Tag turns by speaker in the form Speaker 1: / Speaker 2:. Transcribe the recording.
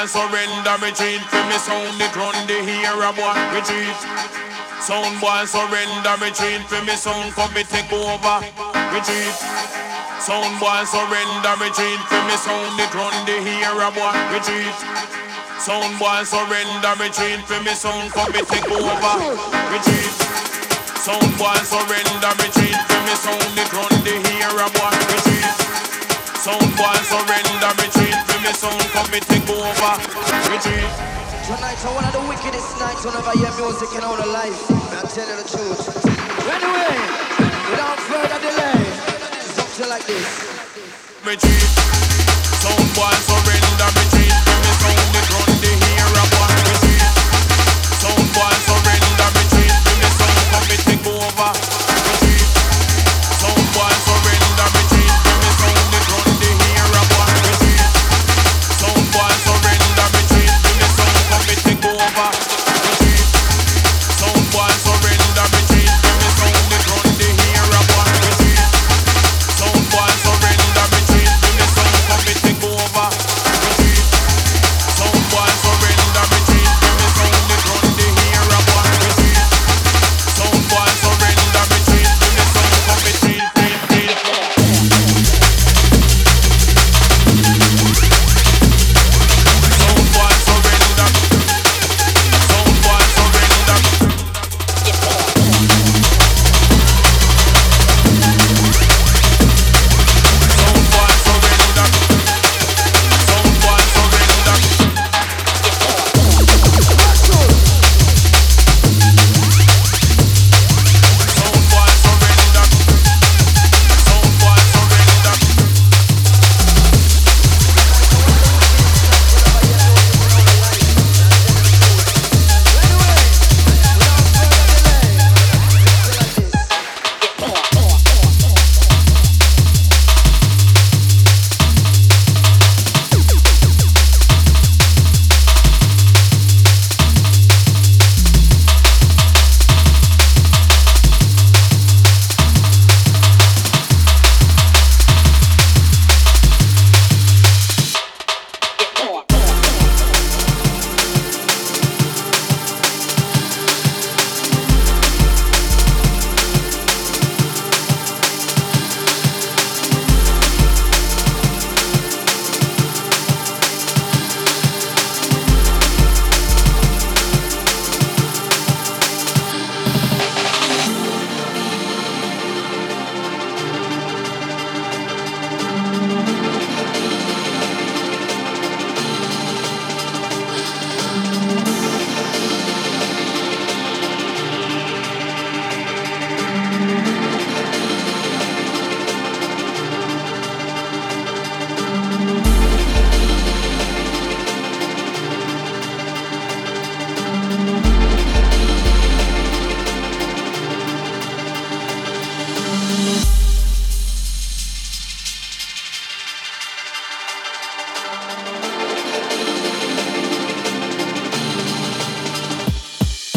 Speaker 1: retreat for me sound it run the hear a boy retreat Sound boy surrender retreat for me sound come me take over retreat Sound boy surrender retreat for me sound it run the hear a boy retreat Sound boy surrender retreat for me sound come me take over retreat Sound boy surrender retreat for me sound it run the hear a boy retreat Sound boy surrender retreat me sound come me take over retreat
Speaker 2: Tonight's one of the wickedest nights whenever I hear music in our life. I tell you the truth. Anyway, without further delay, something like this.
Speaker 1: Retreat, sound boy surrender, retreat, bring me sound it run the hero boy, retreat. Sound boy surrender, retreat, bring me sound come me take